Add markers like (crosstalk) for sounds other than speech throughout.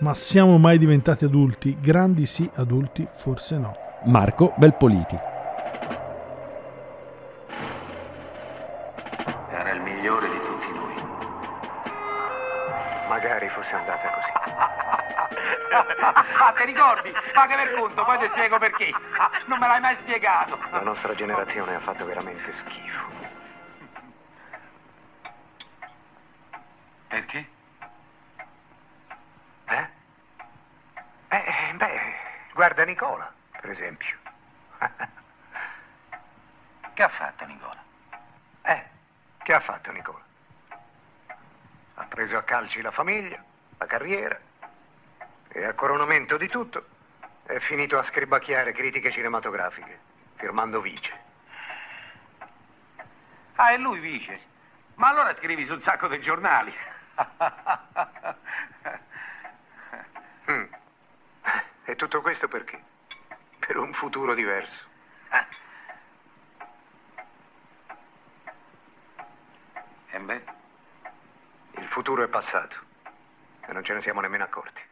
Ma siamo mai diventati adulti? Grandi sì, adulti forse no. Marco Belpoliti. Era il migliore di tutti noi. Magari fosse andata così. Ah, ti ricordi? Paga per conto, poi ti spiego perché. Ah, non me l'hai mai spiegato. La nostra generazione ha fatto veramente schifo. Perché? Eh? Eh, beh, guarda Nicola, per esempio. (laughs) Che ha fatto Nicola? Eh, che ha fatto Nicola? Ha preso a calci la famiglia, la carriera e a coronamento di tutto è finito a scribacchiare critiche cinematografiche, firmando vice. Ah, è lui vice. Ma allora scrivi sul sacco dei giornali. (laughs) Mm. E tutto questo perché? Per un futuro diverso. E beh, Il futuro è passato e non ce ne siamo nemmeno accorti.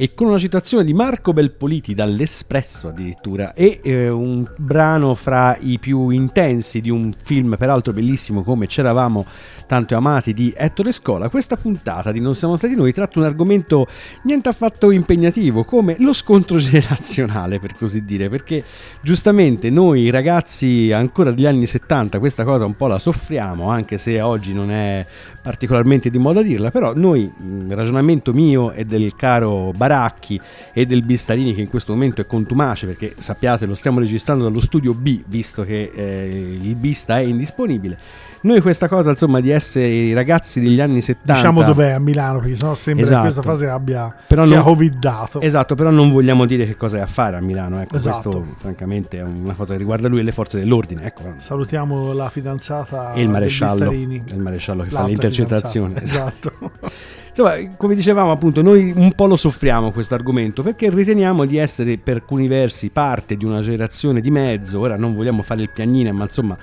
E con una citazione di Marco Belpoliti dall'Espresso addirittura e eh, un brano fra i più intensi di un film peraltro bellissimo come C'eravamo tanto amati di Ettore Scola, questa puntata di Non siamo stati noi tratta un argomento niente affatto impegnativo come lo scontro (laughs) generazionale per così dire, perché giustamente noi ragazzi ancora degli anni 70 questa cosa un po' la soffriamo, anche se oggi non è particolarmente di moda dirla, però noi, ragionamento mio e del caro Baracchi e del Bistarini che in questo momento è contumace perché sappiate lo stiamo registrando dallo studio B visto che eh, il Bista è indisponibile. Noi questa cosa insomma di essere i ragazzi degli anni 70 Diciamo dov'è a Milano, perché sennò sembra Esatto. che questa fase abbia Però sia non- covidato. Esatto, però non vogliamo dire che cosa è a fare a Milano, ecco, Esatto. questo francamente è una cosa che riguarda lui e le forze dell'ordine, ecco. Salutiamo la fidanzata E il maresciallo, il maresciallo che fa L'altra le intercettazioni. fidanzata, Esatto. (laughs) Insomma, come dicevamo appunto, noi un po' lo soffriamo questo argomento perché riteniamo di essere per alcuni versi parte di una generazione di mezzo, ora non vogliamo fare il piagnino, ma insomma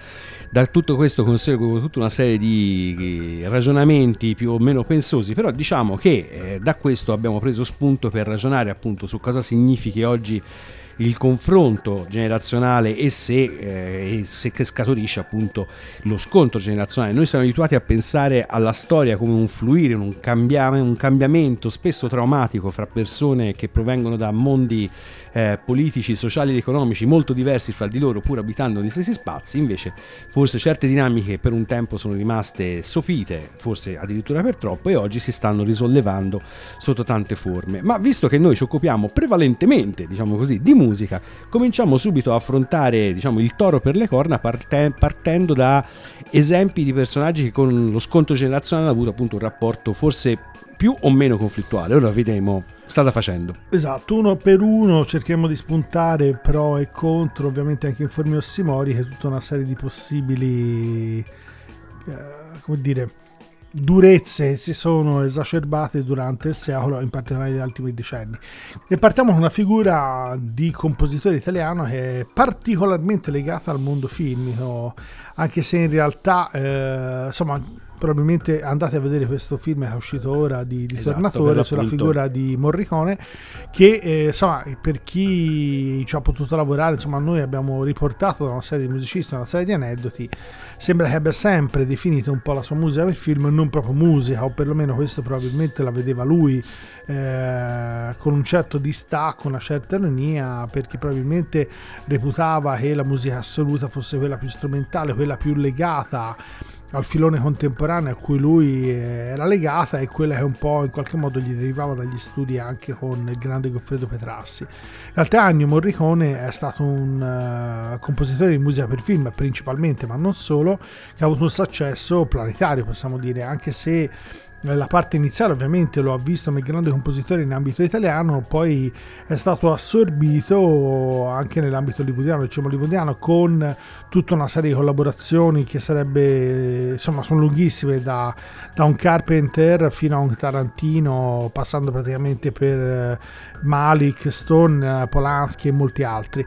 da tutto questo consegue tutta una serie di eh, ragionamenti più o meno pensosi, però diciamo che eh, da questo abbiamo preso spunto per ragionare appunto su cosa significhi oggi il confronto generazionale e se, eh, e se che scaturisce appunto lo scontro generazionale. Noi siamo abituati a pensare alla storia come un fluire, un, cambia- un cambiamento spesso traumatico fra persone che provengono da mondi eh, politici, sociali ed economici molto diversi fra di loro pur abitando negli stessi spazi, invece forse certe dinamiche per un tempo sono rimaste sopite, forse addirittura per troppo e oggi si stanno risollevando sotto tante forme. Ma visto che noi ci occupiamo prevalentemente, diciamo così, di musica, cominciamo subito a affrontare, diciamo, il toro per le corna parte- partendo da esempi di personaggi che con lo scontro generazionale hanno avuto appunto un rapporto forse più o meno conflittuale. Ora vedremo strada facendo. Esatto, uno per uno cerchiamo di spuntare pro e contro, ovviamente anche in forme ossimoriche, tutta una serie di possibili, eh, come dire, durezze che si sono esacerbate durante il secolo, in particolare negli ultimi decenni. E partiamo con una figura di compositore italiano che è particolarmente legata al mondo filmico, anche se in realtà, eh, insomma, probabilmente andate a vedere questo film che è uscito ora di, di Esatto, Tornatore sulla figura di Morricone che eh, insomma per chi ci ha potuto lavorare insomma noi abbiamo riportato da una serie di musicisti una serie di aneddoti. Sembra che abbia sempre definito un po' la sua musica per film non proprio musica o perlomeno questo probabilmente la vedeva lui eh, con un certo distacco una certa ironia perché probabilmente reputava che la musica assoluta fosse quella più strumentale quella più legata al filone contemporaneo a cui lui era legata e quella che un po' in qualche modo gli derivava dagli studi anche con il grande Goffredo Petrassi. In realtà Ennio Morricone è stato un eh, compositore di musica per film principalmente, ma non solo, che ha avuto un successo planetario, possiamo dire, anche se la parte iniziale ovviamente lo ha visto come grande compositore in ambito italiano, poi è stato assorbito anche nell'ambito hollywoodiano, diciamo hollywoodiano, con tutta una serie di collaborazioni che sarebbe, insomma, sono lunghissime da, da un Carpenter fino a un Tarantino, passando praticamente per eh, Malik, Stone, Polanski e molti altri.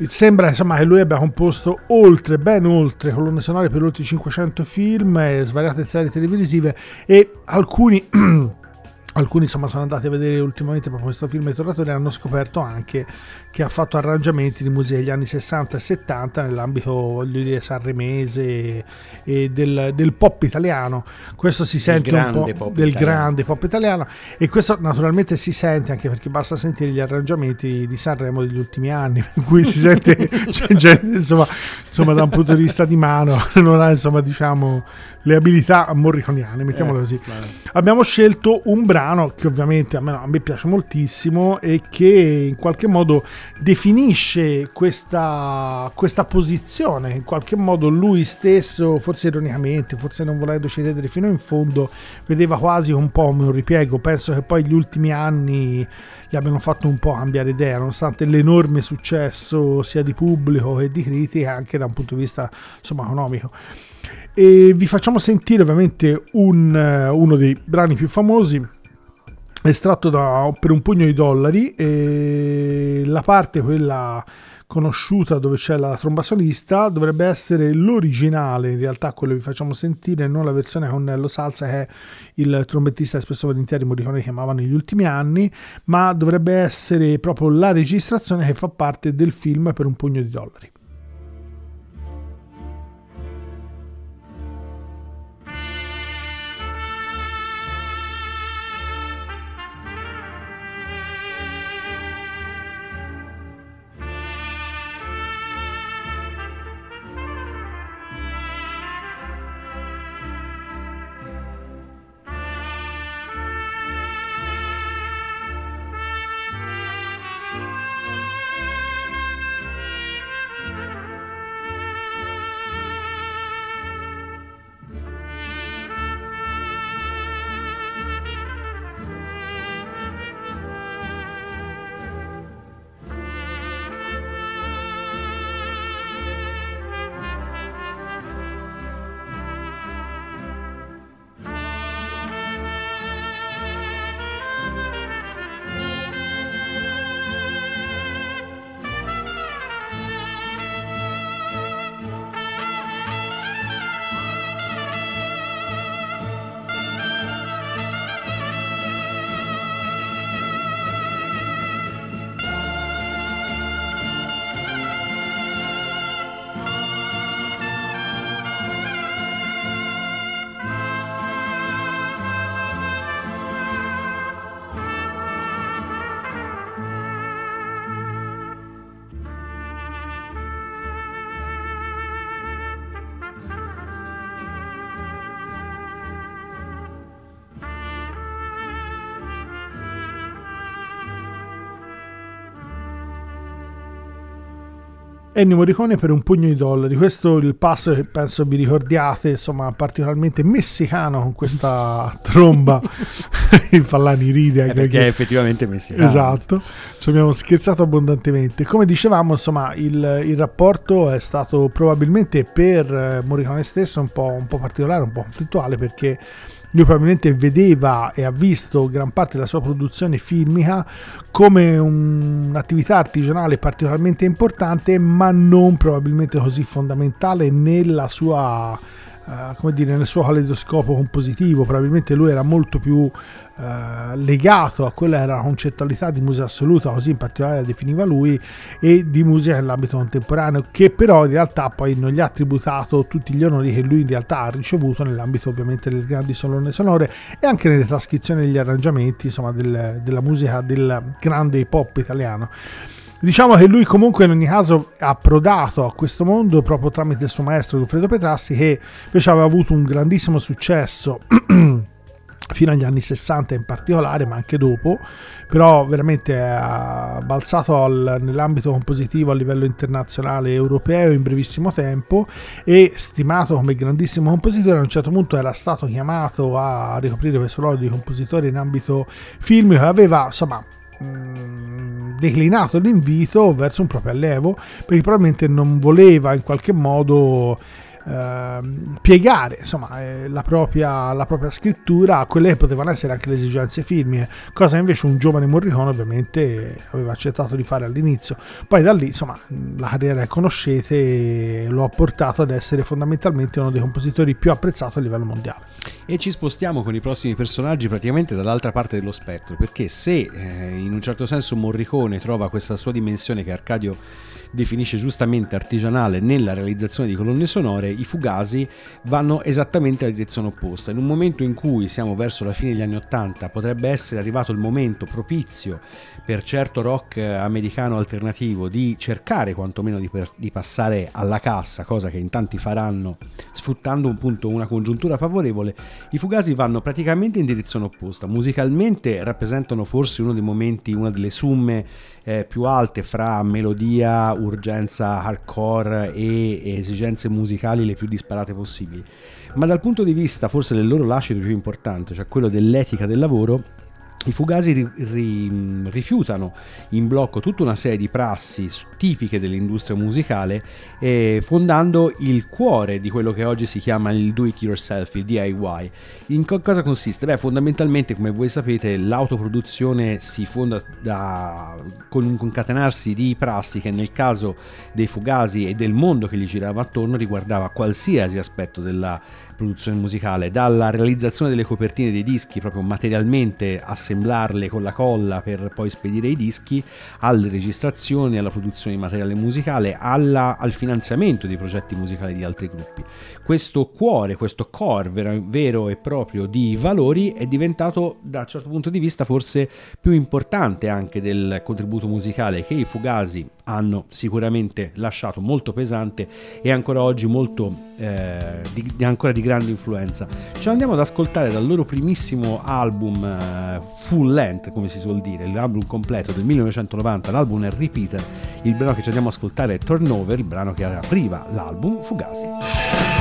Sembra insomma, che lui abbia composto oltre, ben oltre, colonne sonore per oltre 500 film e svariate serie televisive e alcuni (clears throat) alcuni insomma sono andati a vedere ultimamente proprio questo film e Tornatori e hanno scoperto anche che ha fatto arrangiamenti di musica degli anni 60 e 70 nell'ambito voglio dire sanremese e del, del pop italiano questo si sente un po' del italiano. grande pop italiano e questo naturalmente si sente anche perché basta sentire gli arrangiamenti di Sanremo degli ultimi anni (laughs) per cui si sente (laughs) c'è gente insomma, insomma da un punto di vista di mano (laughs) non ha insomma diciamo le abilità morriconiane mettiamolo eh, così claro. abbiamo scelto un brano che ovviamente a me, a me piace moltissimo e che in qualche modo definisce questa, questa posizione. In qualche modo lui stesso, forse ironicamente, forse non volendoci credere fino in fondo, vedeva quasi un po' come un ripiego. Penso che poi gli ultimi anni gli abbiano fatto un po' cambiare idea, nonostante l'enorme successo sia di pubblico che di critica, anche da un punto di vista insomma, economico. E vi facciamo sentire ovviamente un, uno dei brani più famosi estratto da, per un pugno di dollari e la parte quella conosciuta dove c'è la tromba solista dovrebbe essere l'originale in realtà quello che vi facciamo sentire non la versione con Nello Salsa che il trombettista spesso volentieri Morricone chiamava negli ultimi anni ma dovrebbe essere proprio la registrazione che fa parte del film per un pugno di dollari Ennio Morricone per un pugno di dollari. Questo è il passo che penso vi ricordiate, insomma, particolarmente messicano con questa (laughs) tromba. (laughs) il Fallani ride anche perché è effettivamente messicano. Esatto, ci abbiamo scherzato abbondantemente. Come dicevamo, insomma, il, il rapporto è stato probabilmente per eh, Morricone stesso un po', un po' particolare, un po' conflittuale perché lui probabilmente vedeva e ha visto gran parte della sua produzione filmica come un'attività artigianale particolarmente importante, ma non probabilmente così fondamentale nella sua Uh, come dire, nel suo caleidoscopo compositivo, probabilmente lui era molto più uh, legato a quella era la concettualità di musica assoluta, così in particolare la definiva lui, e di musica nell'ambito contemporaneo, che però in realtà poi non gli ha tributato tutti gli onori che lui in realtà ha ricevuto nell'ambito ovviamente delle grandi solone sonore e anche nelle trascrizioni degli arrangiamenti, insomma, del, della musica del grande hip hop italiano. Diciamo che lui comunque in ogni caso ha approdato a questo mondo proprio tramite il suo maestro Goffredo Petrassi che invece aveva avuto un grandissimo successo (clears throat) fino agli anni 60 in particolare, ma anche dopo, però veramente ha balzato al, nell'ambito compositivo a livello internazionale e europeo in brevissimo tempo e stimato come grandissimo compositore, a un certo punto era stato chiamato a ricoprire questo ruolo di compositore in ambito filmico e aveva insomma declinato l'invito verso un proprio allievo perché probabilmente non voleva in qualche modo Ehm, piegare insomma, eh, la, propria, la, propria, scrittura a quelle che potevano essere anche le esigenze filmiche, cosa invece un giovane Morricone ovviamente aveva accettato di fare all'inizio. Poi da lì insomma, la carriera che conoscete lo ha portato ad essere fondamentalmente uno dei compositori più apprezzati a livello mondiale. E ci spostiamo con i prossimi personaggi praticamente dall'altra parte dello spettro, perché se eh, in un certo senso Morricone trova questa sua dimensione che Arcadio definisce giustamente artigianale nella realizzazione di colonne sonore, i fugasi vanno esattamente alla direzione opposta. In un momento in cui siamo verso la fine degli anni Ottanta, potrebbe essere arrivato il momento propizio per certo rock americano alternativo di cercare quantomeno di, per, di passare alla cassa, cosa che in tanti faranno sfruttando un punto una congiuntura favorevole, i fugasi vanno praticamente in direzione opposta. Musicalmente rappresentano forse uno dei momenti, una delle summe eh, più alte fra melodia, urgenza hardcore e esigenze musicali le più disparate possibili. Ma dal punto di vista forse del loro lascito più importante, cioè quello dell'etica del lavoro, i fugasi ri, ri, rifiutano in blocco tutta una serie di prassi tipiche dell'industria musicale, eh, fondando il cuore di quello che oggi si chiama il do it yourself, il DIY. In co- cosa consiste? Beh, fondamentalmente, come voi sapete, l'autoproduzione si fonda da, con un concatenarsi di prassi che nel caso dei fugasi e del mondo che gli girava attorno riguardava qualsiasi aspetto della produzione musicale, dalla realizzazione delle copertine dei dischi, proprio materialmente assemblarle con la colla per poi spedire i dischi, alle registrazioni, alla produzione di materiale musicale, alla, al finanziamento di progetti musicali di altri gruppi. Questo cuore, questo core vero, vero e proprio di valori è diventato da un certo punto di vista forse più importante anche del contributo musicale che i Fugasi hanno sicuramente lasciato molto pesante e ancora oggi molto eh, di, ancora di grande influenza. Ci andiamo ad ascoltare dal loro primissimo album eh, full length, come si suol dire, l'album completo del 1990, l'album è Repeater. Il brano che ci andiamo ad ascoltare è Turnover, il brano che apriva l'album Fugasi.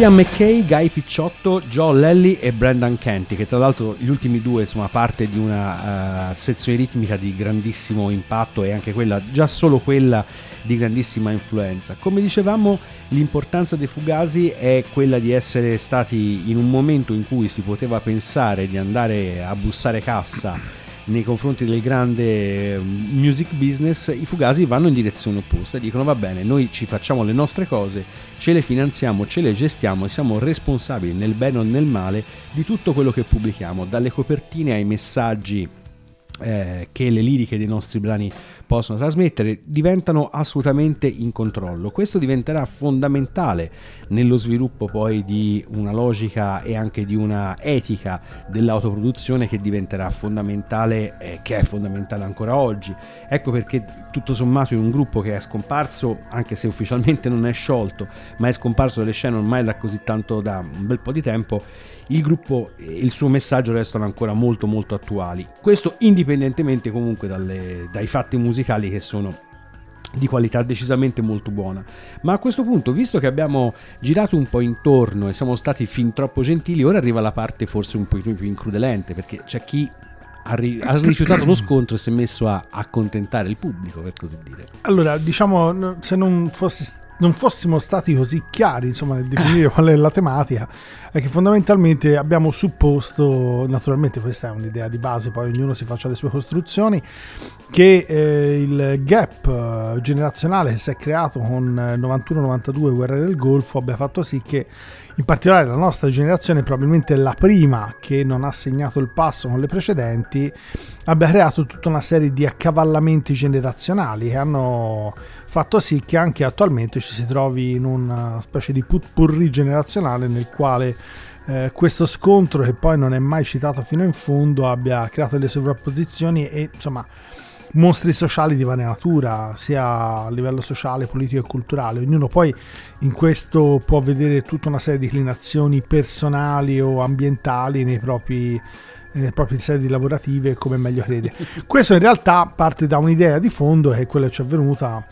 Ian McKay, Guy Picciotto, Joe Lelly e Brendan Kenty, che tra l'altro gli ultimi due insomma parte di una uh, sezione ritmica di grandissimo impatto e anche quella, già solo quella di grandissima influenza. Come dicevamo, l'importanza dei Fugasi è quella di essere stati in un momento in cui si poteva pensare di andare a bussare cassa nei confronti del grande mm, music business, i Fugasi vanno in direzione opposta e dicono va bene, noi ci facciamo le nostre cose, ce le finanziamo, ce le gestiamo e siamo responsabili nel bene o nel male di tutto quello che pubblichiamo, dalle copertine ai messaggi eh, che le liriche dei nostri brani possono trasmettere diventano assolutamente in controllo. Questo diventerà fondamentale nello sviluppo poi di una logica e anche di una etica dell'autoproduzione che diventerà fondamentale eh, che è fondamentale ancora oggi. Ecco perché tutto sommato in un gruppo che è scomparso, anche se ufficialmente non è sciolto, ma è scomparso dalle scene ormai da così tanto da un bel po' di tempo, il gruppo e il suo messaggio restano ancora molto molto attuali. Questo indipendentemente comunque dalle, dai fatti musicali che sono di qualità decisamente molto buona. Ma a questo punto, visto che abbiamo girato un po' intorno e siamo stati fin troppo gentili, ora arriva la parte forse un po' più incrudelente, perché c'è chi ha, ri- ha rifiutato lo scontro e si è messo a accontentare il pubblico, per così dire. Allora, diciamo, se non fossi non fossimo stati così chiari insomma, nel definire (laughs) qual è la tematica, è che fondamentalmente abbiamo supposto, naturalmente questa è un'idea di base, poi ognuno si faccia le sue costruzioni, che eh, il gap eh, generazionale che si è creato con 91-92 guerra del Golfo abbia fatto sì che in particolare la nostra generazione, probabilmente la prima che non ha segnato il passo con le precedenti, abbia creato tutta una serie di accavallamenti generazionali che hanno fatto sì che anche attualmente ci si trovi in una specie di putpurri generazionale nel quale eh, questo scontro che poi non è mai citato fino in fondo abbia creato delle sovrapposizioni e insomma mostri sociali di varia natura, sia a livello sociale, politico e culturale. Ognuno poi in questo può vedere tutta una serie di inclinazioni personali o ambientali nei propri nelle proprie sedi lavorative come meglio crede. (laughs) Questo in realtà parte da un'idea di fondo che è quella che ci è venuta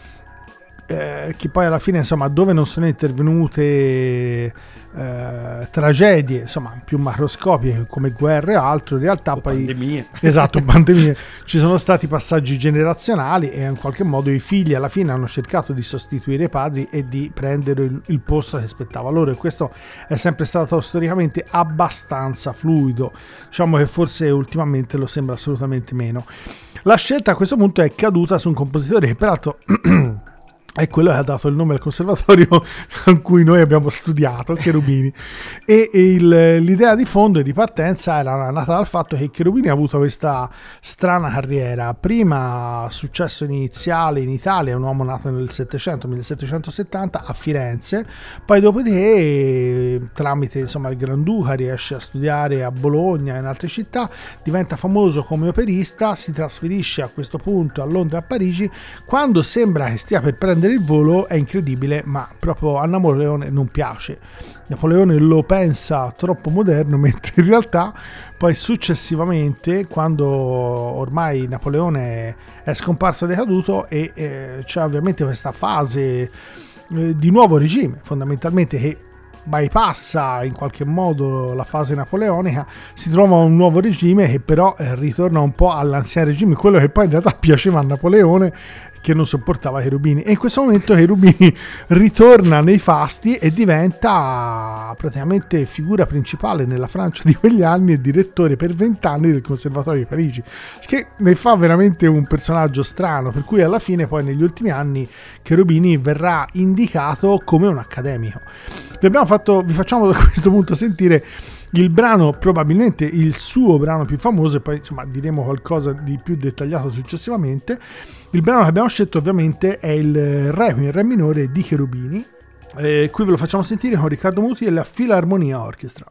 eh, che poi alla fine insomma dove non sono intervenute eh, tragedie insomma più macroscopiche come guerre o altro in realtà o poi pandemie. (laughs) esatto pandemie. Ci sono stati passaggi generazionali e in qualche modo i figli alla fine hanno cercato di sostituire i padri e di prendere il, il posto che spettava loro. E questo è sempre stato storicamente abbastanza fluido. Diciamo che forse ultimamente lo sembra assolutamente meno. La scelta a questo punto è caduta su un compositore che peraltro (clears throat) è quello che ha dato il nome al conservatorio (laughs) con cui noi abbiamo studiato, Cherubini. E, e il, l'idea di fondo e di partenza era nata dal fatto che Cherubini ha avuto questa strana carriera. Prima successo iniziale in Italia, un uomo nato nel 700, 1770 a Firenze, poi dopodiché tramite insomma, il Granduca riesce a studiare a Bologna e in altre città, diventa famoso come operista, si trasferisce a questo punto a Londra e a Parigi, quando sembra che stia per prendere prendere il volo è incredibile, ma proprio a Napoleone non piace. Napoleone lo pensa troppo moderno, (laughs) mentre in realtà poi successivamente, quando ormai Napoleone è scomparso e decaduto, e eh, c'è ovviamente questa fase eh, di nuovo regime, fondamentalmente che bypassa in qualche modo la fase napoleonica, si trova un nuovo regime che però eh, ritorna un po' all'anziano regime, quello che poi in realtà (laughs) piaceva a Napoleone che non sopportava Cherubini e in questo momento Cherubini (laughs) ritorna nei fasti e diventa praticamente figura principale nella Francia di quegli anni e direttore per vent'anni del Conservatorio di Parigi che ne fa veramente un personaggio strano per cui alla fine poi negli ultimi anni Cherubini verrà indicato come un accademico vi, fatto, vi facciamo da (laughs) questo punto sentire il brano, probabilmente il suo brano più famoso, e poi insomma diremo qualcosa di più dettagliato successivamente. Il brano che abbiamo scelto ovviamente è il Requiem in Re minore di Cherubini. Eh, qui ve lo facciamo sentire con Riccardo Muti e la Filarmonia Orchestra.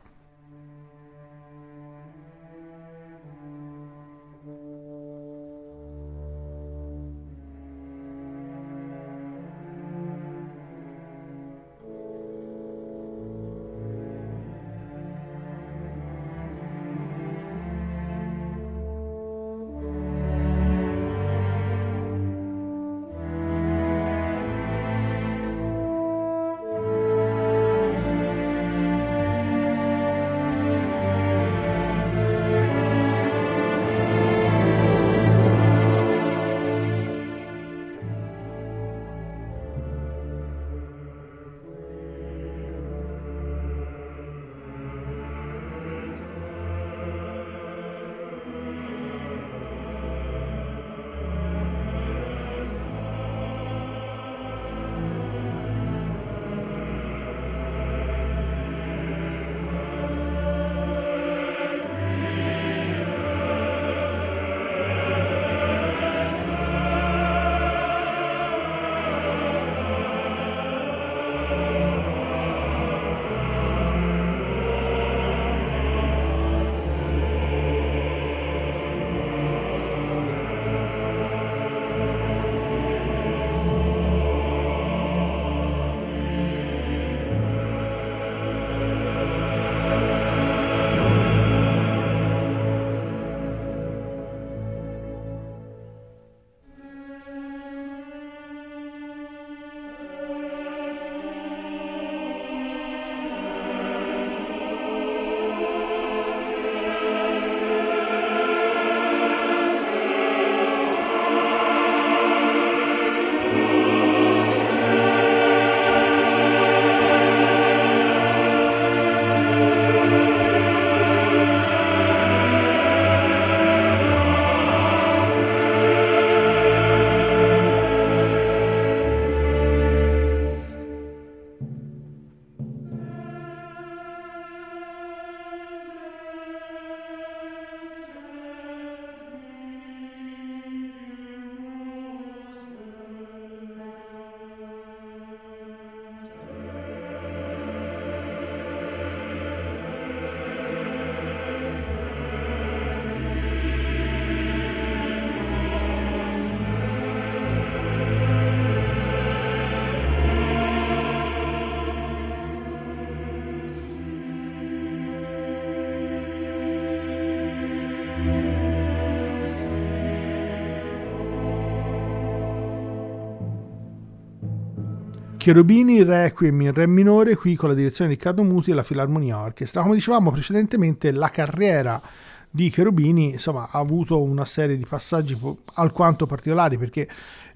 Cherubini, Requiem in Re minore, qui con la direzione di Riccardo Muti e la Filarmonia Orchestra. Come dicevamo precedentemente, la carriera di Cherubini insomma, ha avuto una serie di passaggi alquanto particolari perché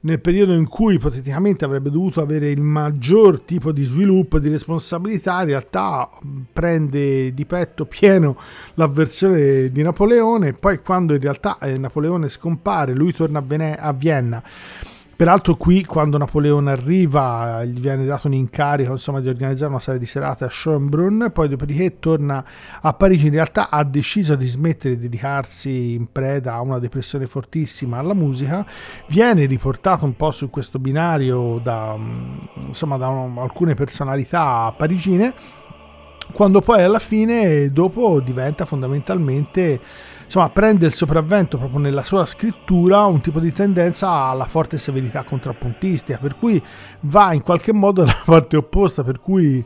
nel periodo in cui ipoteticamente avrebbe dovuto avere il maggior tipo di sviluppo e di responsabilità, in realtà prende di petto pieno l'avversione di Napoleone, poi quando in realtà eh, Napoleone scompare, lui torna a Vienna Peraltro qui quando Napoleone arriva gli viene dato un incarico insomma, di organizzare una serie di serate a Schönbrunn, poi dopodiché torna a Parigi, in realtà ha deciso di smettere di dedicarsi in preda a una depressione fortissima alla musica, viene riportato un po' su questo binario da, insomma, da alcune personalità parigine, quando poi alla fine dopo diventa fondamentalmente insomma, prende il sopravvento proprio nella sua scrittura un tipo di tendenza alla forte severità contrappuntistica, per cui va in qualche modo (laughs) dalla parte opposta, per cui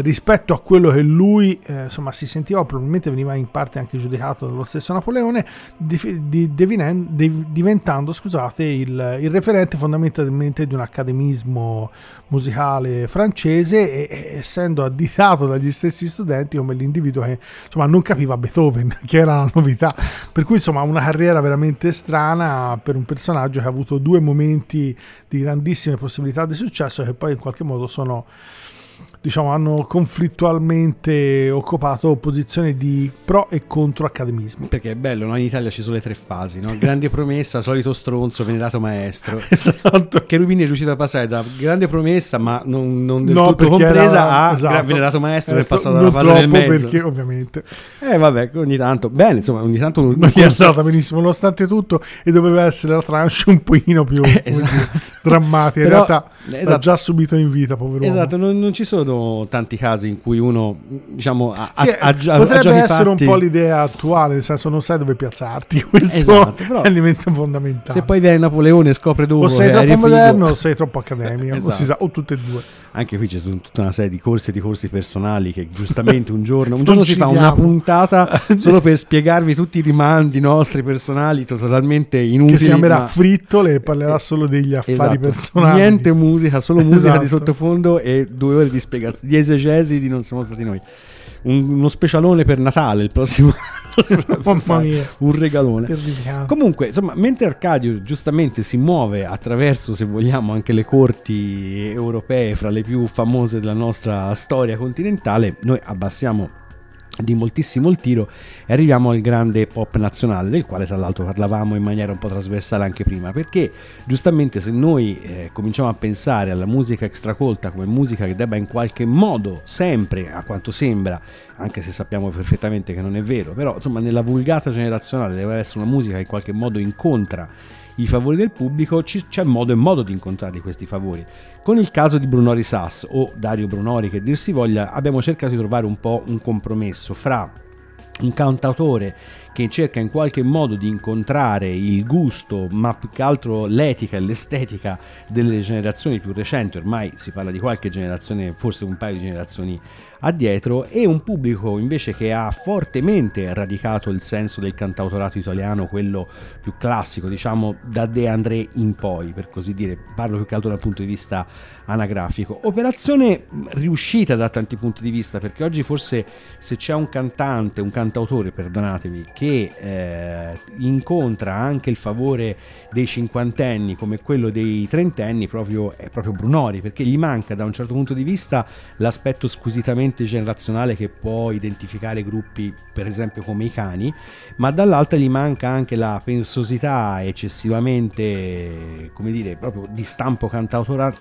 rispetto a quello che lui eh, insomma, si sentiva, probabilmente veniva in parte anche giudicato dallo stesso Napoleone, di, di, di, diventando scusate, il, il, referente fondamentalmente di un accademismo musicale francese e, e, essendo additato dagli stessi studenti come l'individuo che insomma, non capiva Beethoven, (laughs) che era la novità. Per cui insomma una carriera veramente strana per un personaggio che ha avuto due momenti di grandissime possibilità di successo che poi in qualche modo sono diciamo, hanno conflittualmente occupato posizioni di pro e contro accademismo. Perché è bello, no? in Italia ci sono le tre fasi, no? grande promessa, (laughs) solito stronzo, venerato maestro. (laughs) esatto. Cherubini è riuscito a passare da grande promessa, ma non, non del no, tutto compresa, era, a esatto. venerato maestro, è passato dalla fase del mezzo. perché ovviamente... Eh vabbè, ogni tanto, bene, insomma, ogni tanto... Non è (laughs) andata benissimo, nonostante tutto, e doveva essere la tranche un pochino più esatto. drammatica. In Però, realtà esatto. ha già subito in vita, povero Esatto, non, non ci sono sono tanti casi in cui uno, diciamo, ha, sì, ha, ha, potrebbe essere fatti... un po' l'idea attuale, nel senso non sai dove piazzarti. (laughs) Questo esatto, è l'elemento fondamentale. Se poi viene Napoleone e scopre dopo o sei troppo moderno o sei troppo accademico, (laughs) esatto. o, o tutte e due. Anche qui c'è tutta una serie di corsi e di corsi personali che giustamente un giorno, un (laughs) giorno si fa una puntata (laughs) solo per spiegarvi tutti i rimandi nostri personali totalmente inutili. Che si chiamerà ma... Frittole e parlerà solo degli affari esatto. personali. Niente musica, solo musica esatto. di sottofondo e due ore di spiegazione, di esegesi di non siamo stati noi un, uno specialone per Natale il prossimo Mamma mia. un regalone comunque insomma mentre Arcadio giustamente si muove attraverso se vogliamo anche le corti europee fra le più famose della nostra storia continentale noi abbassiamo di moltissimo il tiro e arriviamo al grande pop nazionale del quale tra l'altro parlavamo in maniera un po' trasversale anche prima perché giustamente se noi eh, cominciamo a pensare alla musica extracolta come musica che debba in qualche modo sempre a quanto sembra anche se sappiamo perfettamente che non è vero però insomma nella vulgata generazionale deve essere una musica che in qualche modo incontra i favori del pubblico, c'è modo e modo di incontrare questi favori. Con il caso di Brunori Sass o Dario Brunori che dir si voglia, abbiamo cercato di trovare un po' un compromesso fra un cantautore che cerca in qualche modo di incontrare il gusto, ma più che altro l'etica e l'estetica delle generazioni più recenti, ormai si parla di qualche generazione, forse un paio di generazioni addietro e un pubblico invece che ha fortemente radicato il senso del cantautorato italiano, quello più classico, diciamo da De André in poi, per così dire, parlo più che altro dal punto di vista anagrafico. Operazione riuscita da tanti punti di vista, perché oggi forse se c'è un cantante, un cantautore, perdonatemi, che eh, incontra anche il favore dei cinquantenni come quello dei trentenni, proprio, è proprio Brunori, perché gli manca da un certo punto di vista l'aspetto squisitamente generazionale che può identificare gruppi per esempio come i cani, ma dall'altra gli manca anche la pensosità eccessivamente, come dire, proprio di stampo cantautora-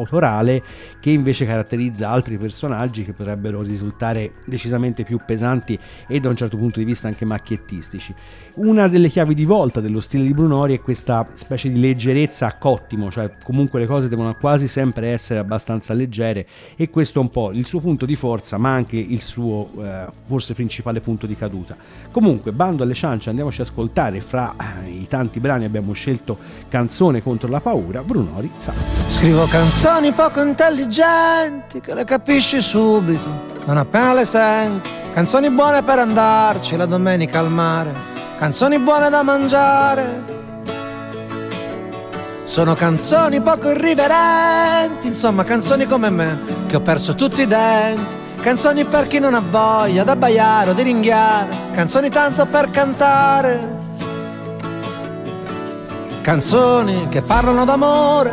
cantautorale che invece caratterizza altri personaggi che potrebbero risultare decisamente più pesanti e da un certo punto di vista anche macchiettistici. Una delle chiavi di volta dello stile di Brunori è questa specie di leggerezza a cottimo, cioè comunque le cose devono quasi sempre essere abbastanza leggere e questo è un po' il suo punto di forza ma anche il suo eh, forse principale punto di caduta. Comunque, bando alle ciance, andiamoci ad ascoltare fra eh, i tanti brani abbiamo scelto Canzone contro la paura, Brunori Sassi. Scrivo canzoni poco intelligenti che le capisci subito, non appena le senti. Canzoni buone per andarci la domenica al mare, canzoni buone da mangiare Sono canzoni poco irriverenti, insomma canzoni come me, che ho perso tutti i denti. Canzoni per chi non ha voglia d'abbaiare o di ringhiare, canzoni tanto per cantare. Canzoni che parlano d'amore,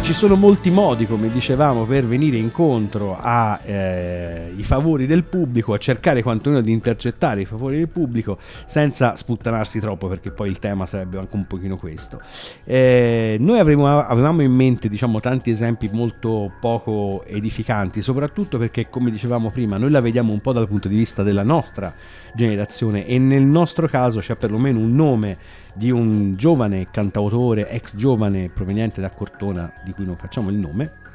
Ci sono molti modi, come dicevamo, per venire incontro ai eh, favori del pubblico, a cercare quantomeno di intercettare i favori del pubblico senza sputtanarsi troppo, perché poi il tema sarebbe anche un pochino questo. Eh, noi avremo, avevamo in mente, diciamo, tanti esempi molto poco edificanti, soprattutto perché, come dicevamo prima, noi la vediamo un po' dal punto di vista della nostra generazione e nel nostro caso c'è perlomeno un nome di un giovane cantautore, ex giovane proveniente da Cortona, di cui non facciamo il nome,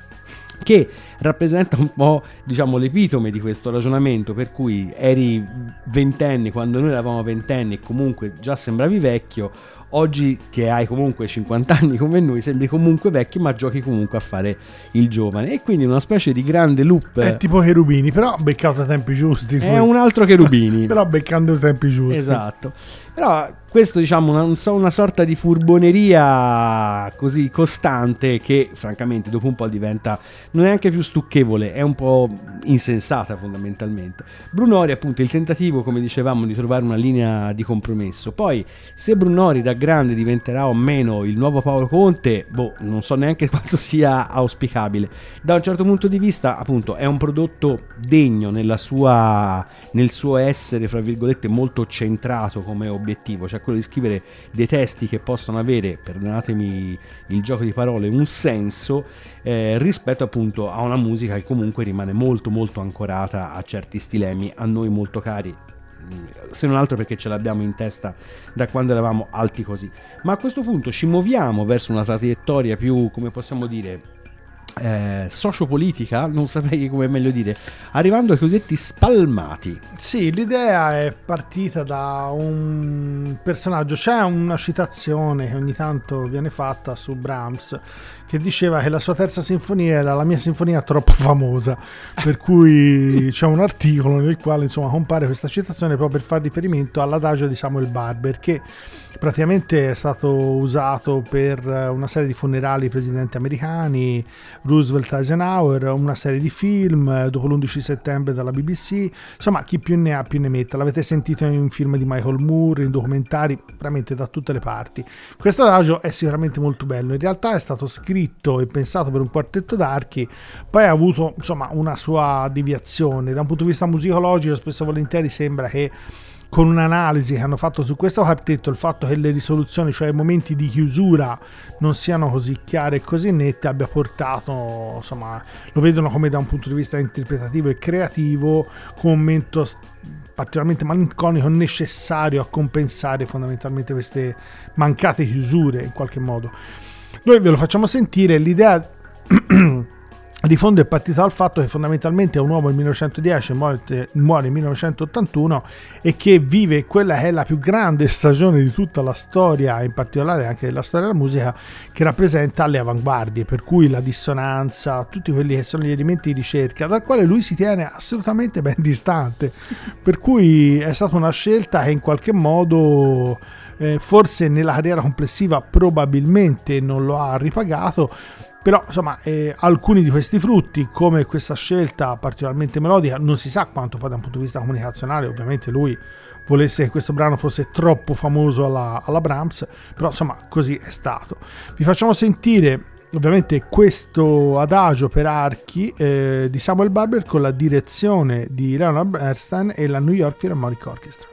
che rappresenta un po' diciamo l'epitome di questo ragionamento per cui eri ventenne quando noi eravamo ventenni e comunque già sembravi vecchio oggi che hai comunque 50 anni come noi sembri comunque vecchio ma giochi comunque a fare il giovane e quindi una specie di grande loop È tipo Cherubini, però beccato ai tempi giusti. è un altro Cherubini (laughs) però beccando i tempi giusti. Esatto. Però questo diciamo una, non so, una sorta di furboneria così costante che francamente dopo un po' diventa non è anche più stucchevole, è un po' insensata fondamentalmente. Brunori appunto il tentativo come dicevamo di trovare una linea di compromesso. Poi se Brunori da grande diventerà o meno il nuovo Paolo Conte, boh, non so neanche (laughs) quanto sia auspicabile. Da un certo punto di vista appunto è un prodotto degno sua, nel suo essere fra virgolette molto centrato come obiettivo, cioè quello di scrivere dei testi che possono avere, perdonatemi il gioco di parole, un senso eh, rispetto appunto a una musica che comunque rimane molto molto ancorata a certi stilemi a noi molto cari se non altro perché ce l'abbiamo in testa da quando eravamo alti così. Ma a questo punto ci muoviamo verso una traiettoria più, come possiamo dire, eh, sociopolitica, non saprei come meglio dire, arrivando ai cosiddetti spalmati. Sì, l'idea è partita da un personaggio, c'è una citazione che ogni tanto viene fatta su Brahms che diceva che la sua terza sinfonia era la mia sinfonia troppo famosa, per cui (laughs) c'è un articolo nel quale insomma compare questa citazione proprio per fare riferimento all'adagio di Samuel Barber che praticamente è stato usato per una serie di funerali presidenti americani, Roosevelt Eisenhower, una serie di film, dopo l'11 settembre dalla BBC, insomma chi più ne ha più ne metta, l'avete sentito in film di Michael Moore, in documentari, veramente da tutte le parti. Questo adagio è sicuramente molto bello, in realtà è stato scritto e pensato per un quartetto d'archi, poi ha avuto insomma una sua deviazione, da un punto di vista musicologico spesso e volentieri sembra che con un'analisi che hanno fatto su questo quartetto, il fatto che le risoluzioni, cioè i momenti di chiusura, non siano così chiare e così nette, abbia portato, insomma, lo vedono come da un punto di vista interpretativo e creativo, un momento particolarmente malinconico necessario a compensare fondamentalmente queste mancate chiusure in qualche modo. Noi ve lo facciamo sentire, l'idea (clears throat) di fondo è partito dal fatto che fondamentalmente è un uomo nel 1910 muore, muore nel 1981 e che vive quella che è la più grande stagione di tutta la storia, in particolare anche della storia della musica, che rappresenta le avanguardie, per cui la dissonanza, tutti quelli che sono gli elementi di ricerca, dal quale lui si tiene assolutamente ben distante. Per cui è stata una scelta che in qualche modo eh, forse nella carriera complessiva probabilmente non lo ha ripagato, però insomma eh, alcuni di questi frutti come questa scelta particolarmente melodica non si sa quanto poi da un punto di vista comunicazionale ovviamente lui volesse che questo brano fosse troppo famoso alla, alla Brahms però insomma così è stato. Vi facciamo sentire ovviamente questo adagio per archi eh, di Samuel Barber con la direzione di Leonard Bernstein e la New York Philharmonic Orchestra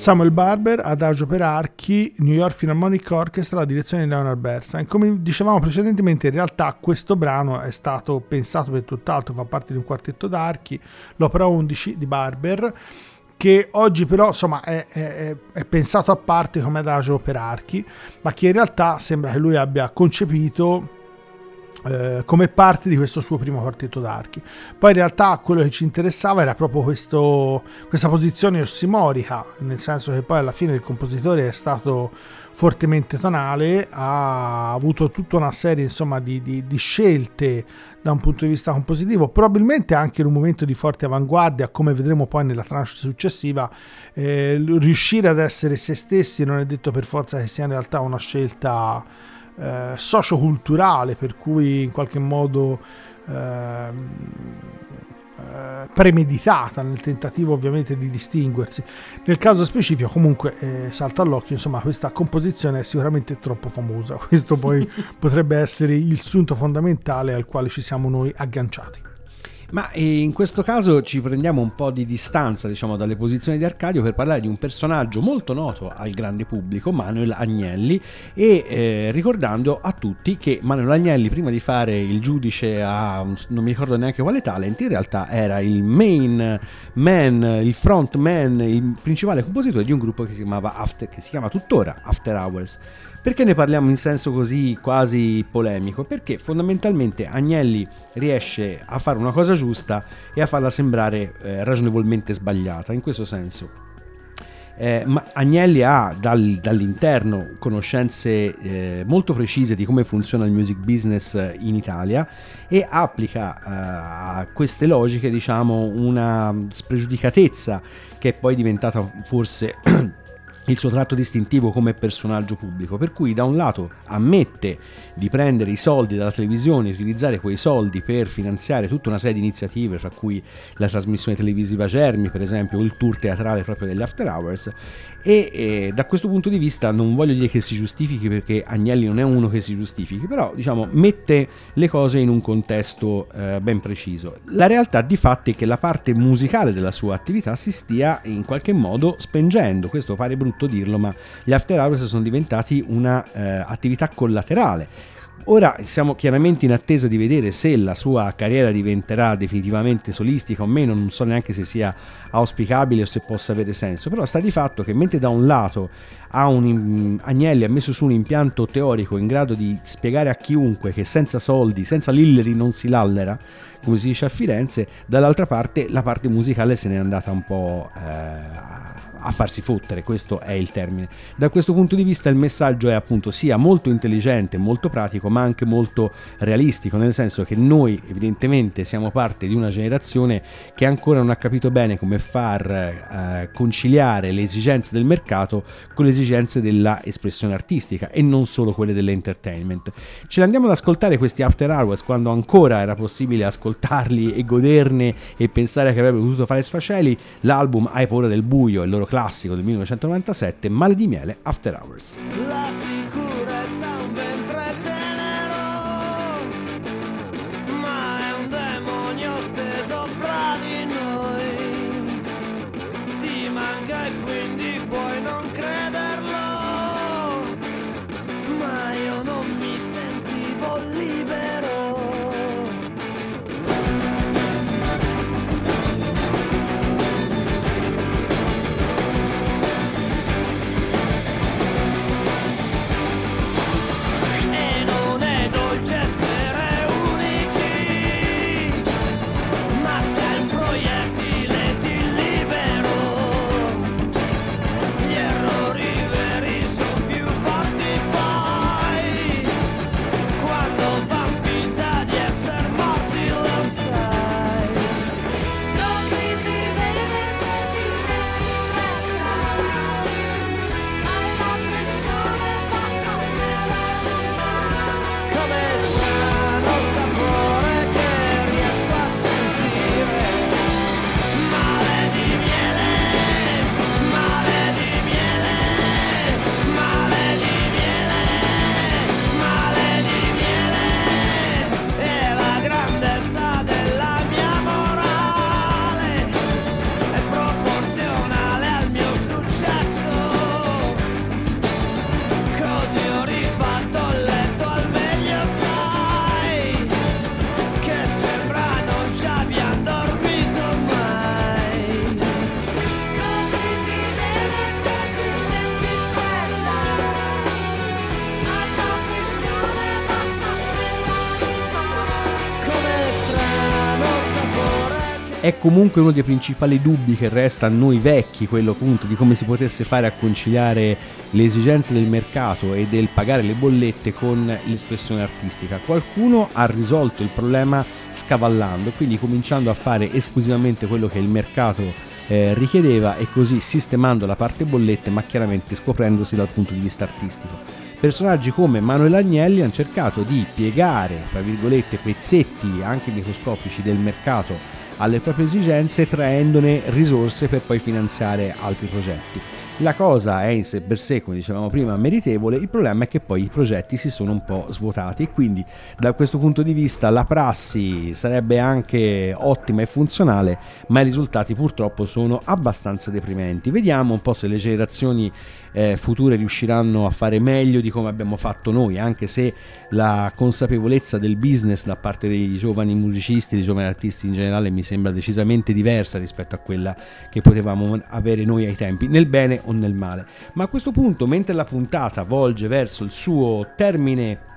Samuel Barber, Adagio per archi, New York Philharmonic Orchestra, la direzione di Leonard Bernstein. Come dicevamo precedentemente, in realtà questo brano è stato pensato per tutt'altro, fa parte di un quartetto d'archi, l'opera 11 di Barber, che oggi però insomma è, è, è pensato a parte come adagio per archi, ma che in realtà sembra che lui abbia concepito eh, come parte di questo suo primo quartetto d'archi. Poi in realtà quello che ci interessava era proprio questo, questa posizione ossimorica, nel senso che poi alla fine il compositore è stato fortemente tonale, ha avuto tutta una serie insomma, di, di, di, scelte da un punto di vista compositivo, probabilmente anche in un momento di forte avanguardia, come vedremo poi nella tranche successiva, eh, riuscire ad essere se stessi non è detto per forza che sia in realtà una scelta eh, socioculturale per cui in qualche modo ehm, eh, premeditata nel tentativo ovviamente di distinguersi. Nel caso specifico comunque eh, salta all'occhio, insomma questa composizione è sicuramente troppo famosa, (laughs) questo poi (laughs) potrebbe essere il sunto fondamentale al quale ci siamo noi agganciati. Ma eh, in questo caso ci prendiamo un po' di distanza diciamo, dalle posizioni di Arcadio per parlare di un personaggio molto noto al grande pubblico, Manuel Agnelli, e eh, ricordando a tutti che Manuel Agnelli prima di fare il giudice a non mi ricordo neanche quale talent, in realtà era il main man, il front man, il principale compositore di un gruppo che si, chiamava After, che si chiama tuttora After Hours. Perché ne parliamo in senso così quasi polemico? Perché fondamentalmente Agnelli riesce a fare una cosa giusta e a farla sembrare eh, ragionevolmente sbagliata. In questo senso, eh, Agnelli ha dal, dall'interno conoscenze eh, molto precise di come funziona il music business in Italia e applica eh, a queste logiche diciamo una spregiudicatezza che è poi diventata forse (clears throat) il suo tratto distintivo come personaggio pubblico, per cui da un lato ammette di prendere i soldi dalla televisione, utilizzare quei soldi per finanziare tutta una serie di iniziative, fra cui la trasmissione televisiva Germi, per esempio, o il tour teatrale proprio degli After Hours, e eh, da questo punto di vista non voglio dire che si giustifichi perché Agnelli non è uno che si giustifichi, però diciamo mette le cose in un contesto eh, ben preciso. La realtà di fatti è che la parte musicale della sua attività si stia in qualche modo spengendo, questo pare brutto dirlo, ma gli After Hours sono diventati un'attività eh, collaterale Ora siamo chiaramente in attesa di vedere se la sua carriera diventerà definitivamente solistica o meno, non so neanche se sia auspicabile o se possa avere senso, però sta di fatto che mentre da un lato ha un, Agnelli ha messo su un impianto teorico in grado di spiegare a chiunque che senza soldi, senza lilleri non si lallera, come si dice a Firenze, dall'altra parte la parte musicale se n'è andata un po' eh, a farsi fottere, questo è il termine. Da questo punto di vista il messaggio è appunto sia molto intelligente, molto pratico, ma anche molto realistico, nel senso che noi evidentemente siamo parte di una generazione che ancora non ha capito bene come far eh, conciliare le esigenze del mercato con le esigenze dell'espressione artistica e non solo quelle dell'entertainment. Ce ne andiamo ad ascoltare questi After Hours quando ancora era possibile ascoltarli e goderne e pensare che avrebbe potuto fare sfaceli, l'album Hai paura del buio, il loro classico del 1997, Male di miele After Hours. Comunque uno dei principali dubbi che resta a noi vecchi, quello appunto di come si potesse fare a conciliare le esigenze del mercato e del pagare le bollette con l'espressione artistica. Qualcuno ha risolto il problema scavallando, quindi cominciando a fare esclusivamente quello che il mercato eh, richiedeva e così sistemando la parte bollette, ma chiaramente scoprendosi dal punto di vista artistico. personaggi come Manuel Agnelli hanno cercato di piegare, fra virgolette, pezzetti anche microscopici del mercato alle proprie esigenze traendone risorse per poi finanziare altri progetti. La cosa è in sé per sé, come dicevamo prima, meritevole, il problema è che poi i progetti si sono un po' svuotati e quindi da questo punto di vista la prassi sarebbe anche ottima e funzionale, ma i risultati purtroppo sono abbastanza deprimenti. Vediamo un po' se le generazioni eh, future riusciranno a fare meglio di come abbiamo fatto noi, anche se la consapevolezza del business da parte dei giovani musicisti, dei giovani artisti in generale mi sembra decisamente diversa rispetto a quella che potevamo avere noi ai tempi, nel bene o nel male. Ma a questo punto, mentre la puntata volge verso il suo termine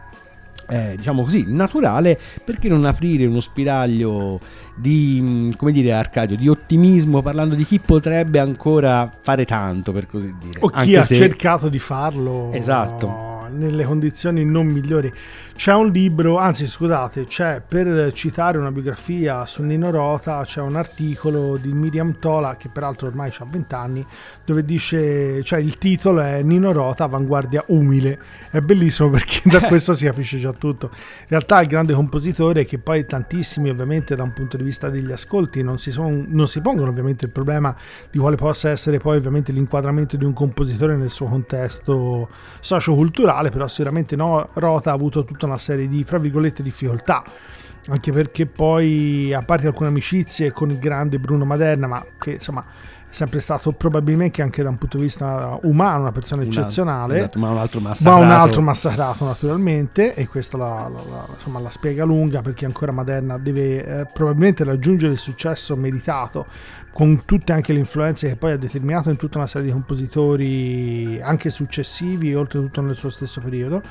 eh, diciamo così, naturale, perché non aprire uno spiraglio di, mm, come dire, Arcadio, di ottimismo parlando di chi potrebbe ancora fare tanto, per così dire. O chi Anche ha se- cercato di farlo Esatto. Nelle condizioni non migliori. C'è un libro, anzi scusate, c'è per citare una biografia su Nino Rota, c'è un articolo di Miriam Tola, che peraltro ormai ha 20 anni, dove dice, cioè il titolo è Nino Rota, avanguardia umile. È bellissimo perché da (laughs) questo si capisce già tutto. In realtà il grande compositore che poi tantissimi ovviamente da un punto di vista degli ascolti non si, son- non si pongono ovviamente il problema di quale possa essere poi ovviamente l'inquadramento di un compositore nel suo contesto socioculturale, però sicuramente no, Rota ha avuto tutta una serie di, fra virgolette, difficoltà. Anche perché poi, a parte alcune amicizie con il grande Bruno Maderna, ma che insomma sempre stato probabilmente anche da un punto di vista umano una persona eccezionale esatto, ma un altro ma massacrato. un altro massacrato naturalmente e questo la, la- la- insomma, la spiega lunga perché ancora Maderna deve eh, probabilmente raggiungere il successo meritato con tutte anche le influenze che poi ha determinato in tutta una serie di compositori anche successivi oltretutto nel suo stesso periodo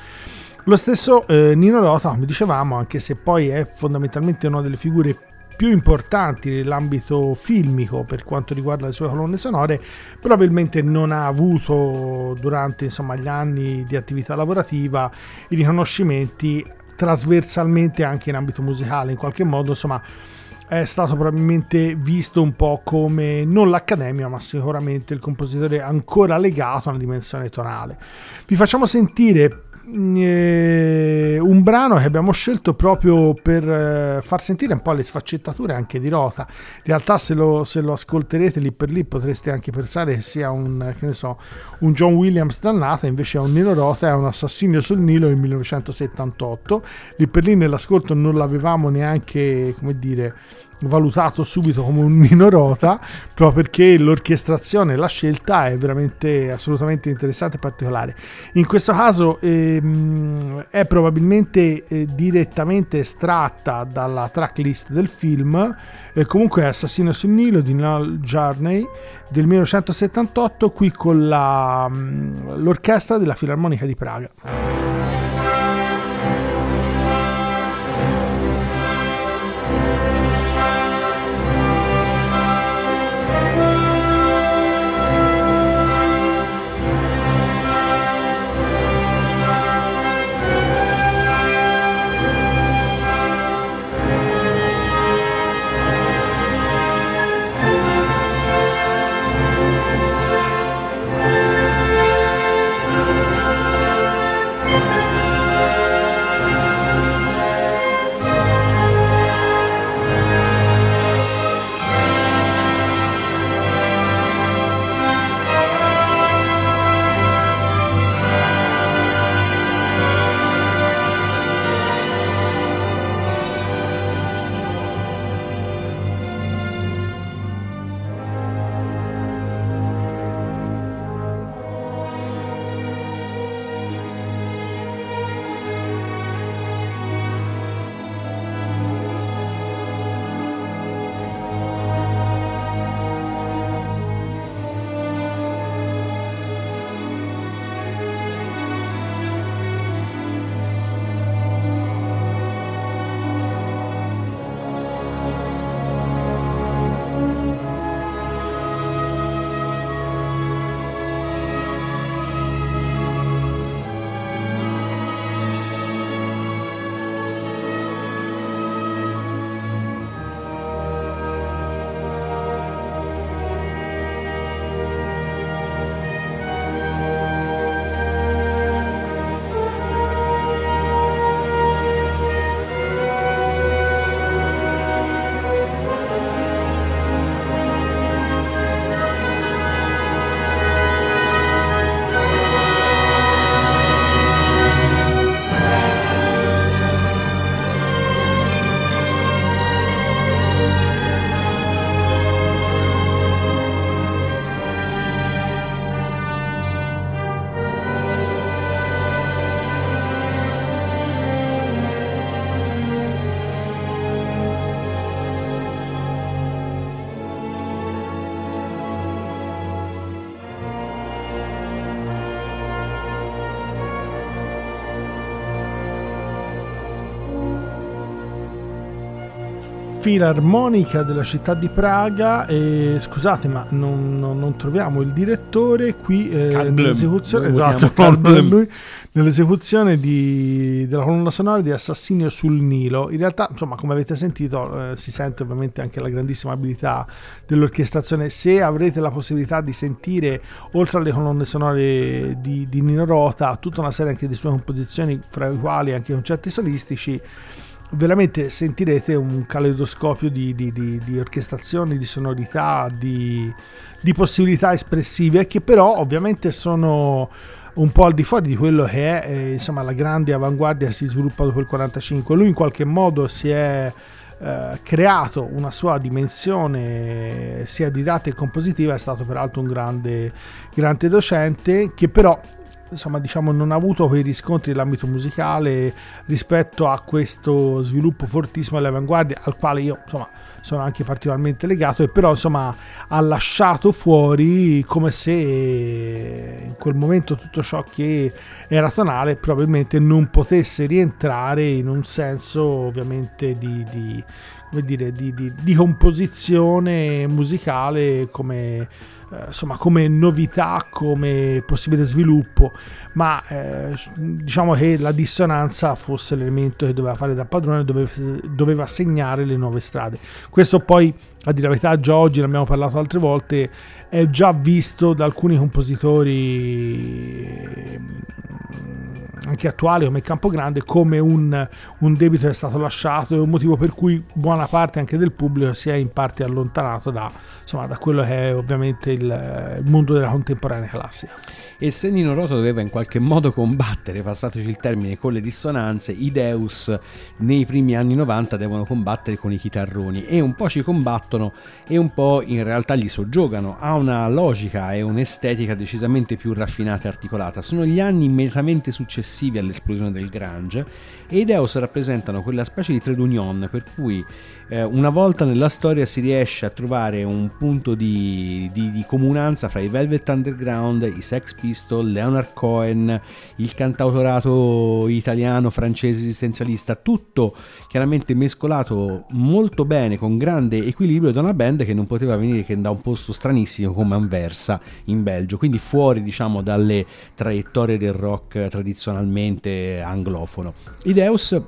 lo stesso eh, Nino Rota come dicevamo anche se poi è fondamentalmente una delle figure più importanti nell'ambito filmico per quanto riguarda le sue colonne sonore, probabilmente non ha avuto durante insomma, gli anni di attività lavorativa i riconoscimenti trasversalmente anche in ambito musicale, in qualche modo insomma è stato probabilmente visto un po' come non l'accademia, ma sicuramente il compositore ancora legato a una dimensione tonale. Vi facciamo sentire eh, un brano che abbiamo scelto proprio per eh, far sentire un po' le sfaccettature anche di Rota. In realtà, se lo, se lo ascolterete lì per lì, potreste anche pensare che sia un, che so, un John Williams dannata, invece è un Nino Rota, è un assassinio sul Nilo del 1978. Lì per lì nell'ascolto non l'avevamo neanche, come dire, valutato subito come un Nino Rota proprio perché l'orchestrazione la scelta è veramente assolutamente interessante e particolare. In questo caso ehm, è probabilmente eh, direttamente estratta dalla tracklist del film e comunque è Assassino sul Nilo di Noel Jarney del 1978 qui con la, mm, l'orchestra della Filarmonica di Praga Filarmonica della città di Praga e scusate ma non, non- non troviamo il direttore qui eh, nell'esecuzione esatto, Blum. nell'esecuzione di- della colonna sonora di Assassinio sul Nilo. In realtà insomma come avete sentito eh, si sente ovviamente anche la grandissima abilità dell'orchestrazione. Se avrete la possibilità di sentire oltre alle colonne sonore di, di Nino Rota tutta una serie anche di sue composizioni fra i quali anche concerti solistici veramente sentirete un caleidoscopio di, di- di- di orchestrazioni, di sonorità, di, possibilità espressive che però ovviamente sono un po' al di fuori di quello che è eh, insomma la grande avanguardia che si sviluppa dopo il 45 lui in qualche modo si è eh, creato una sua dimensione sia didattica che compositiva è stato peraltro un grande, grande docente che però insomma diciamo non ha avuto quei riscontri nell'ambito musicale rispetto a questo sviluppo fortissimo all'avanguardia al quale io insomma sono anche particolarmente legato e però insomma ha lasciato fuori come se in quel momento tutto ciò che era tonale probabilmente non potesse rientrare in un senso ovviamente di, di dire, di, di- di composizione musicale come, eh, insomma, come novità, come possibile sviluppo, ma eh, diciamo che la dissonanza fosse l'elemento che doveva fare da padrone, doveva, doveva segnare le nuove strade. Questo poi, a dire la verità, già oggi ne abbiamo parlato altre volte, è già visto da alcuni compositori anche attuali come Campogrande come un, un debito che è stato lasciato e un motivo per cui buona parte anche del pubblico si è in parte allontanato da, insomma, da quello che è ovviamente il, il mondo della contemporanea classica. E se Nino Rota doveva in qualche modo combattere, passateci il termine, con le dissonanze, i Deus nei primi anni 90 devono combattere con i chitarroni e un po' ci combattono e un po' in realtà gli soggiogano. Ha una logica e un'estetica decisamente più raffinata e articolata. Sono gli anni immediatamente successivi all'esplosione del Grange e i Deus rappresentano quella specie di trade union per cui eh, una volta nella storia si riesce a trovare un punto di, di- di comunanza fra i Velvet Underground, i Sex Pistols, Leonard Cohen, il cantautorato italiano, francese esistenzialista, tutto chiaramente mescolato molto bene, con grande equilibrio da una band che non poteva venire che da un posto stranissimo come Anversa in Belgio, quindi fuori diciamo dalle traiettorie del rock tradizionalmente anglofono. I Deus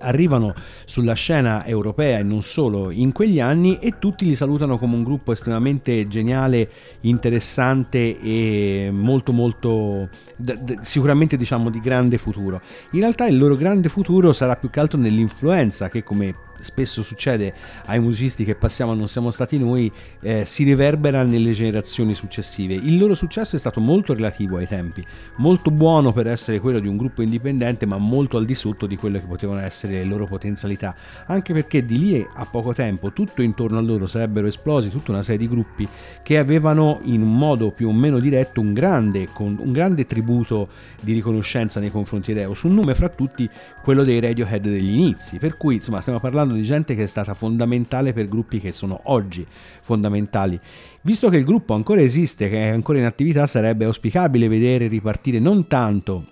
arrivano sulla scena europea e non solo in quegli anni e tutti li salutano come un gruppo estremamente geniale, interessante e molto molto d- d- sicuramente diciamo di grande futuro. In realtà il loro grande futuro sarà più che altro nell'influenza che come spesso succede ai musicisti che passiamo non siamo stati noi, eh, si riverbera nelle generazioni successive. Il loro successo è stato molto relativo ai tempi, molto buono per essere quello di un gruppo indipendente, ma molto al di sotto di quelle che potevano essere le loro potenzialità, anche perché di lì a poco tempo tutto intorno a loro sarebbero esplosi tutta una serie di gruppi che avevano in un modo più o meno diretto un grande, un grande tributo di riconoscenza nei confronti di Deus, un nome fra tutti quello dei Radiohead degli inizi, per cui insomma stiamo parlando di gente che è stata fondamentale per gruppi che sono oggi fondamentali. Visto che il gruppo ancora esiste, che è ancora in attività, sarebbe auspicabile vedere ripartire non tanto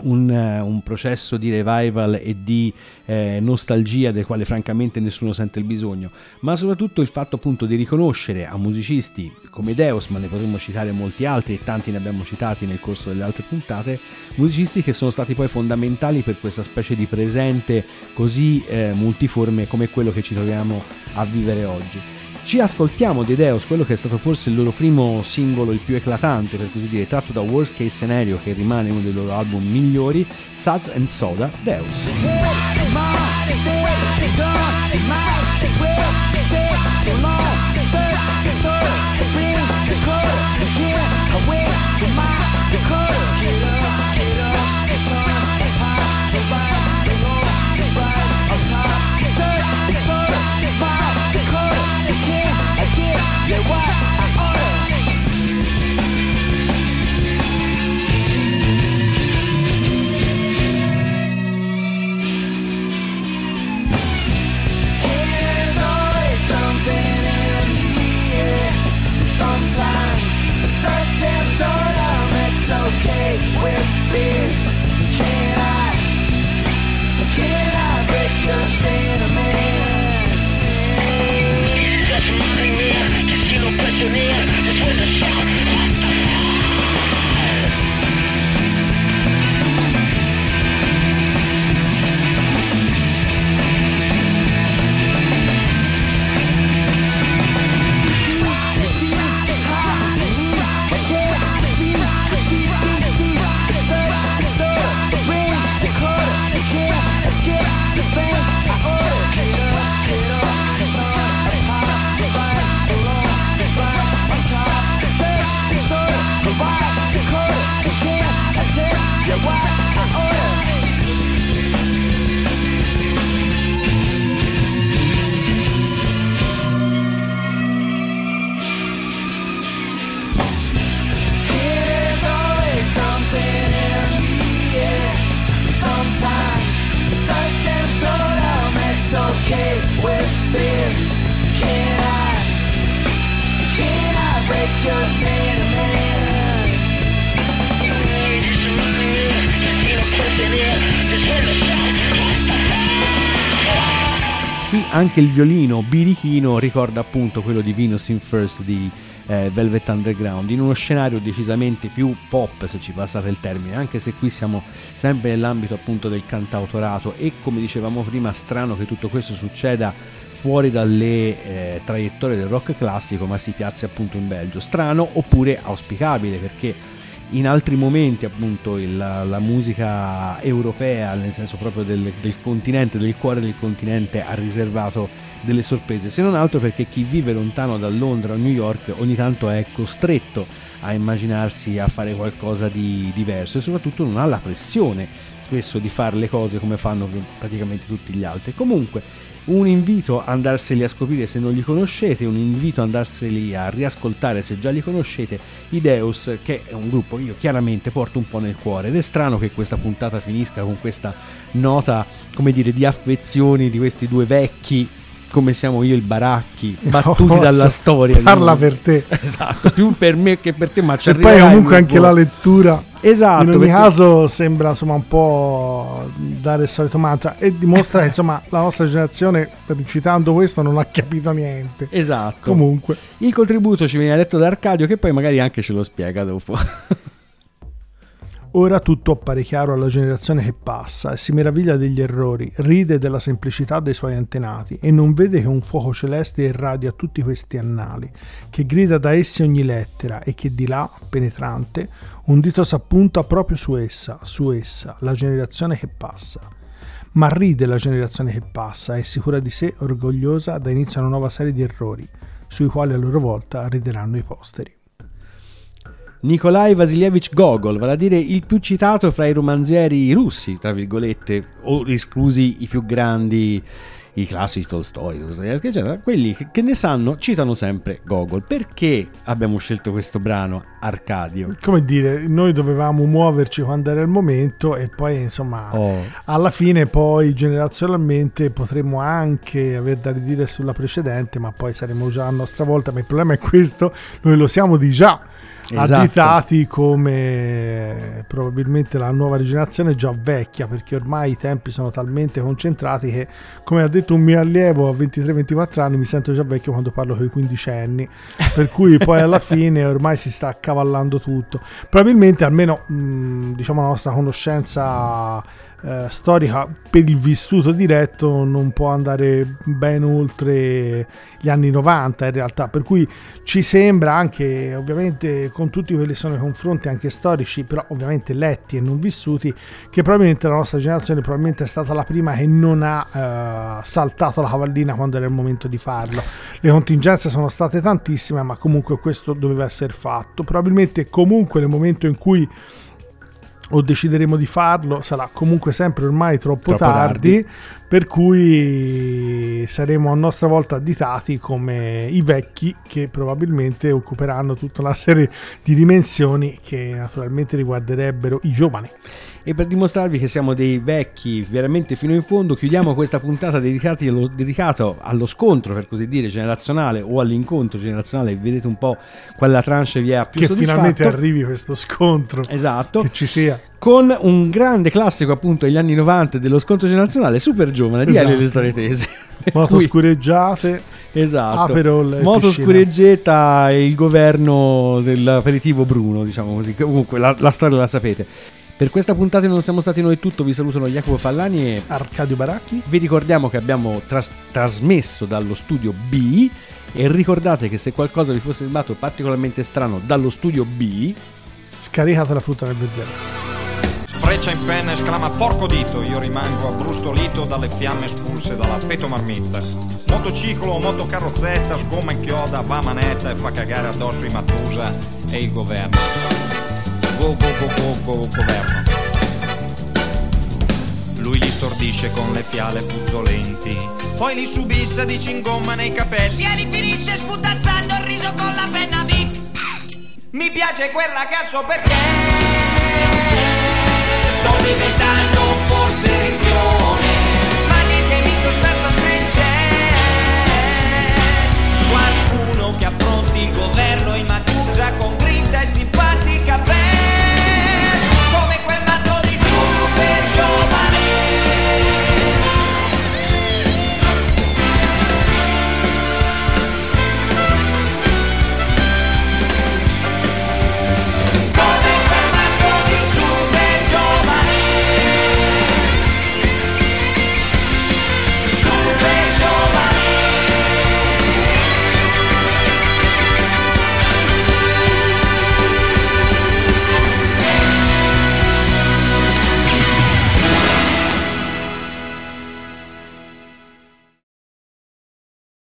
un, eh, un processo di revival e di eh, nostalgia del quale francamente nessuno sente il bisogno, ma soprattutto il fatto appunto di riconoscere a musicisti come Deus, ma ne potremmo citare molti altri e tanti ne abbiamo citati nel corso delle altre puntate, musicisti che sono stati poi fondamentali per questa specie di presente così eh, multiforme come quello che ci troviamo a vivere oggi. Ci ascoltiamo di Deus, quello che è stato forse il loro primo singolo, il più eclatante per così dire, tratto da Worst Case Scenario che rimane uno dei loro album migliori, Suds and Soda, Deus. Anche il violino birichino ricorda appunto quello di Venus in First di eh, Velvet Underground, in uno scenario decisamente più pop, se ci passate il termine, anche se qui siamo sempre nell'ambito appunto del cantautorato e come dicevamo prima, strano che tutto questo succeda fuori dalle eh, traiettorie del rock classico, ma si piazzi appunto in Belgio. Strano oppure auspicabile perché in altri momenti appunto il- la, musica europea, nel senso proprio del, del continente, del cuore del continente, ha riservato delle sorprese, se non altro perché chi vive lontano da Londra o New York ogni tanto è costretto a immaginarsi a fare qualcosa di diverso e soprattutto non ha la pressione spesso di fare le cose come fanno praticamente tutti gli altri. Comunque un invito a andarseli a scoprire se non li conoscete, un invito a andarseli a riascoltare se già li conoscete, i Deus, che è un gruppo che io chiaramente porto un po' nel cuore. Ed è strano che questa puntata finisca con questa nota, come dire, di affezioni di questi due vecchi come siamo io il Baracchi, battuti Oh, dalla so- storia. Parla per te. Esatto, più per me che per te, ma E poi comunque un anche la po'. lettura Esatto, in ogni perché- caso sembra insomma un po' dare il solito mantra e dimostra (laughs) insomma la nostra generazione citando questo non ha capito niente Esatto. comunque Il contributo ci viene detto da Arcadio che poi magari anche ce lo spiega dopo. Ora tutto appare chiaro alla generazione che passa e si meraviglia degli errori ride della semplicità dei suoi antenati e non vede che un fuoco celeste irradia tutti questi annali che grida da essi ogni lettera e che di là penetrante un dito s'appunta proprio su essa su essa la generazione che passa ma ride la generazione che passa, è sicura di sé, orgogliosa, da inizio a una nuova serie di errori, sui quali a loro volta rideranno i posteri. Nikolai Vasilievich Gogol, vale a dire il più citato fra i romanzieri russi, tra virgolette, o esclusi i più grandi, i classici Tolstoi, Dostoevsky, eccetera, quelli che, ne sanno citano sempre Gogol. Perché abbiamo scelto questo brano, Arcadio? Come dire, noi dovevamo muoverci quando era il momento e poi insomma Oh, alla fine poi generazionalmente potremmo anche aver da ridire sulla precedente, ma poi saremo già a nostra volta, ma il problema è questo, noi lo siamo di già Esatto. additati come probabilmente la nuova generazione già vecchia perché ormai i tempi sono talmente concentrati che come ha detto un mio allievo a 23-24 anni mi sento già vecchio quando parlo con i quindicenni per cui poi alla (laughs) fine ormai si sta accavallando tutto probabilmente almeno mh, diciamo la nostra conoscenza eh, storica per il vissuto diretto non può andare ben oltre gli anni 90 in realtà. Per cui ci sembra anche ovviamente con tutti quelli che sono i confronti anche storici però ovviamente letti e non vissuti che probabilmente la nostra generazione probabilmente è stata la prima che non ha eh, saltato la cavallina quando era il momento di farlo. Le contingenze sono state tantissime ma comunque questo doveva essere fatto. Probabilmente comunque nel momento in cui o decideremo di farlo sarà comunque sempre ormai troppo, Troppo tardi, tardi. per cui saremo a nostra volta additati come i vecchi che probabilmente occuperanno tutta una serie di dimensioni che naturalmente riguarderebbero i giovani. E per dimostrarvi che siamo dei vecchi veramente fino in fondo, chiudiamo questa puntata dedicati allo, scontro, per così dire, generazionale o all'incontro generazionale. Vedete un po' quale la tranche vi ha più che soddisfatto. finalmente arrivi questo scontro, Esatto. che ci sia. Con un grande classico appunto degli anni 90 dello scontro generazionale, super giovane, di Esatto. Elio e le storie tese. Moto cui- scureggiate, Esatto. Aperol Moto piscina. scureggetta e il governo dell'aperitivo Bruno, diciamo così. Comunque la, la storia la sapete. Per questa puntata non siamo stati noi tutto, vi salutano Jacopo Fallani e Arcadio Baracchi. vi ricordiamo che abbiamo tras- trasmesso dallo studio B e ricordate che se qualcosa vi fosse sembrato particolarmente strano dallo studio B, Scaricate la frutta nel verzello. Freccia in penna esclama porco dito, io rimango abbrustolito dalle fiamme espulse dalla petomarmitta. Motociclo o motocarrozzetta, sgomma in chioda, va manetta e fa cagare addosso i Matusa e il governo go, go, go, governo. Lui li stordisce con le fiale puzzolenti, poi li subissa di cingomma nei capelli e li finisce sputazzando il riso con la penna Vic. Mi piace quel ragazzo perché sto diventando forse rinchione, ma niente in sostanza se c'è qualcuno che affronti il governo in matuzza con grinta e si